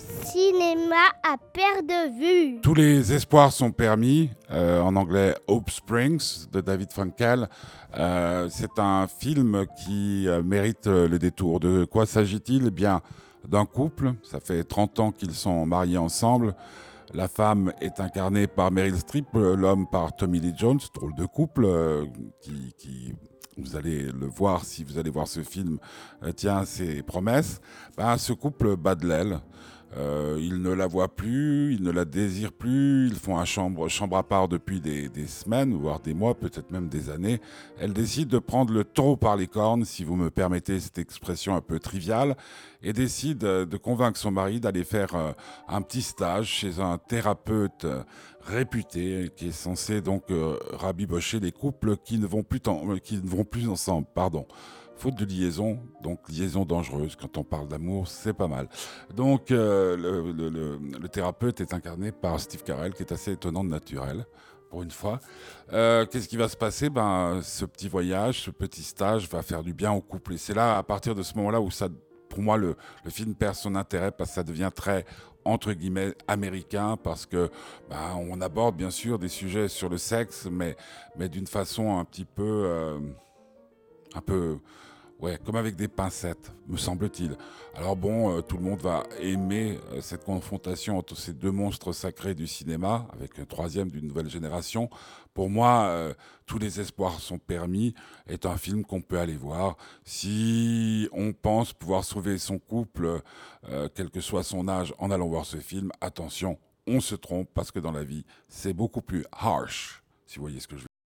cinéma à perte de vue. Tous les espoirs sont permis, euh, en anglais Hope Springs de David Frankel. Euh, c'est un film qui euh, mérite le détour. De quoi s'agit-il? Eh bien, d'un couple, ça fait 30 ans qu'ils sont mariés ensemble. La femme est incarnée par Meryl Streep, l'homme par Tommy Lee Jones, drôle de couple qui, vous allez le voir si vous allez voir ce film, euh, tient ses promesses, ben, ce couple bat de l'aile. Euh, il ne la voit plus, il ne la désire plus, ils font un chambre, chambre à part depuis des, semaines, voire des mois, peut-être même des années. Elle décide de prendre le taureau par les cornes, si vous me permettez cette expression un peu triviale, et décide euh, de convaincre son mari d'aller faire un petit stage chez un thérapeute réputé qui est censé donc rabibocher les couples qui ne vont plus, qui ne vont plus ensemble. Pardon faute de liaison, donc liaison dangereuse. Quand on parle d'amour, c'est pas mal. Donc euh, le, thérapeute est incarné par Steve Carell, qui est assez étonnant de naturel, pour une fois. Euh, qu'est-ce qui va se passer? Ben, ce petit voyage, ce petit stage va faire du bien au couple. Et c'est là, à partir de ce moment-là, où ça, pour moi, le, film perd son intérêt parce que ça devient très entre guillemets américain parce que ben, on aborde bien sûr des sujets sur le sexe, mais, mais d'une façon un petit peu, euh, un peu Ouais, comme avec des pincettes, me semble-t-il. Alors bon, euh, tout le monde va aimer euh, cette confrontation entre ces deux monstres sacrés du cinéma, avec un troisième d'une nouvelle génération. Pour moi, euh, tous les espoirs sont permis, est un film qu'on peut aller voir. Si on pense pouvoir sauver son couple, quel que soit son âge, en allant voir ce film, attention, on se trompe parce que dans la vie, c'est beaucoup plus harsh, si vous voyez ce que je veux.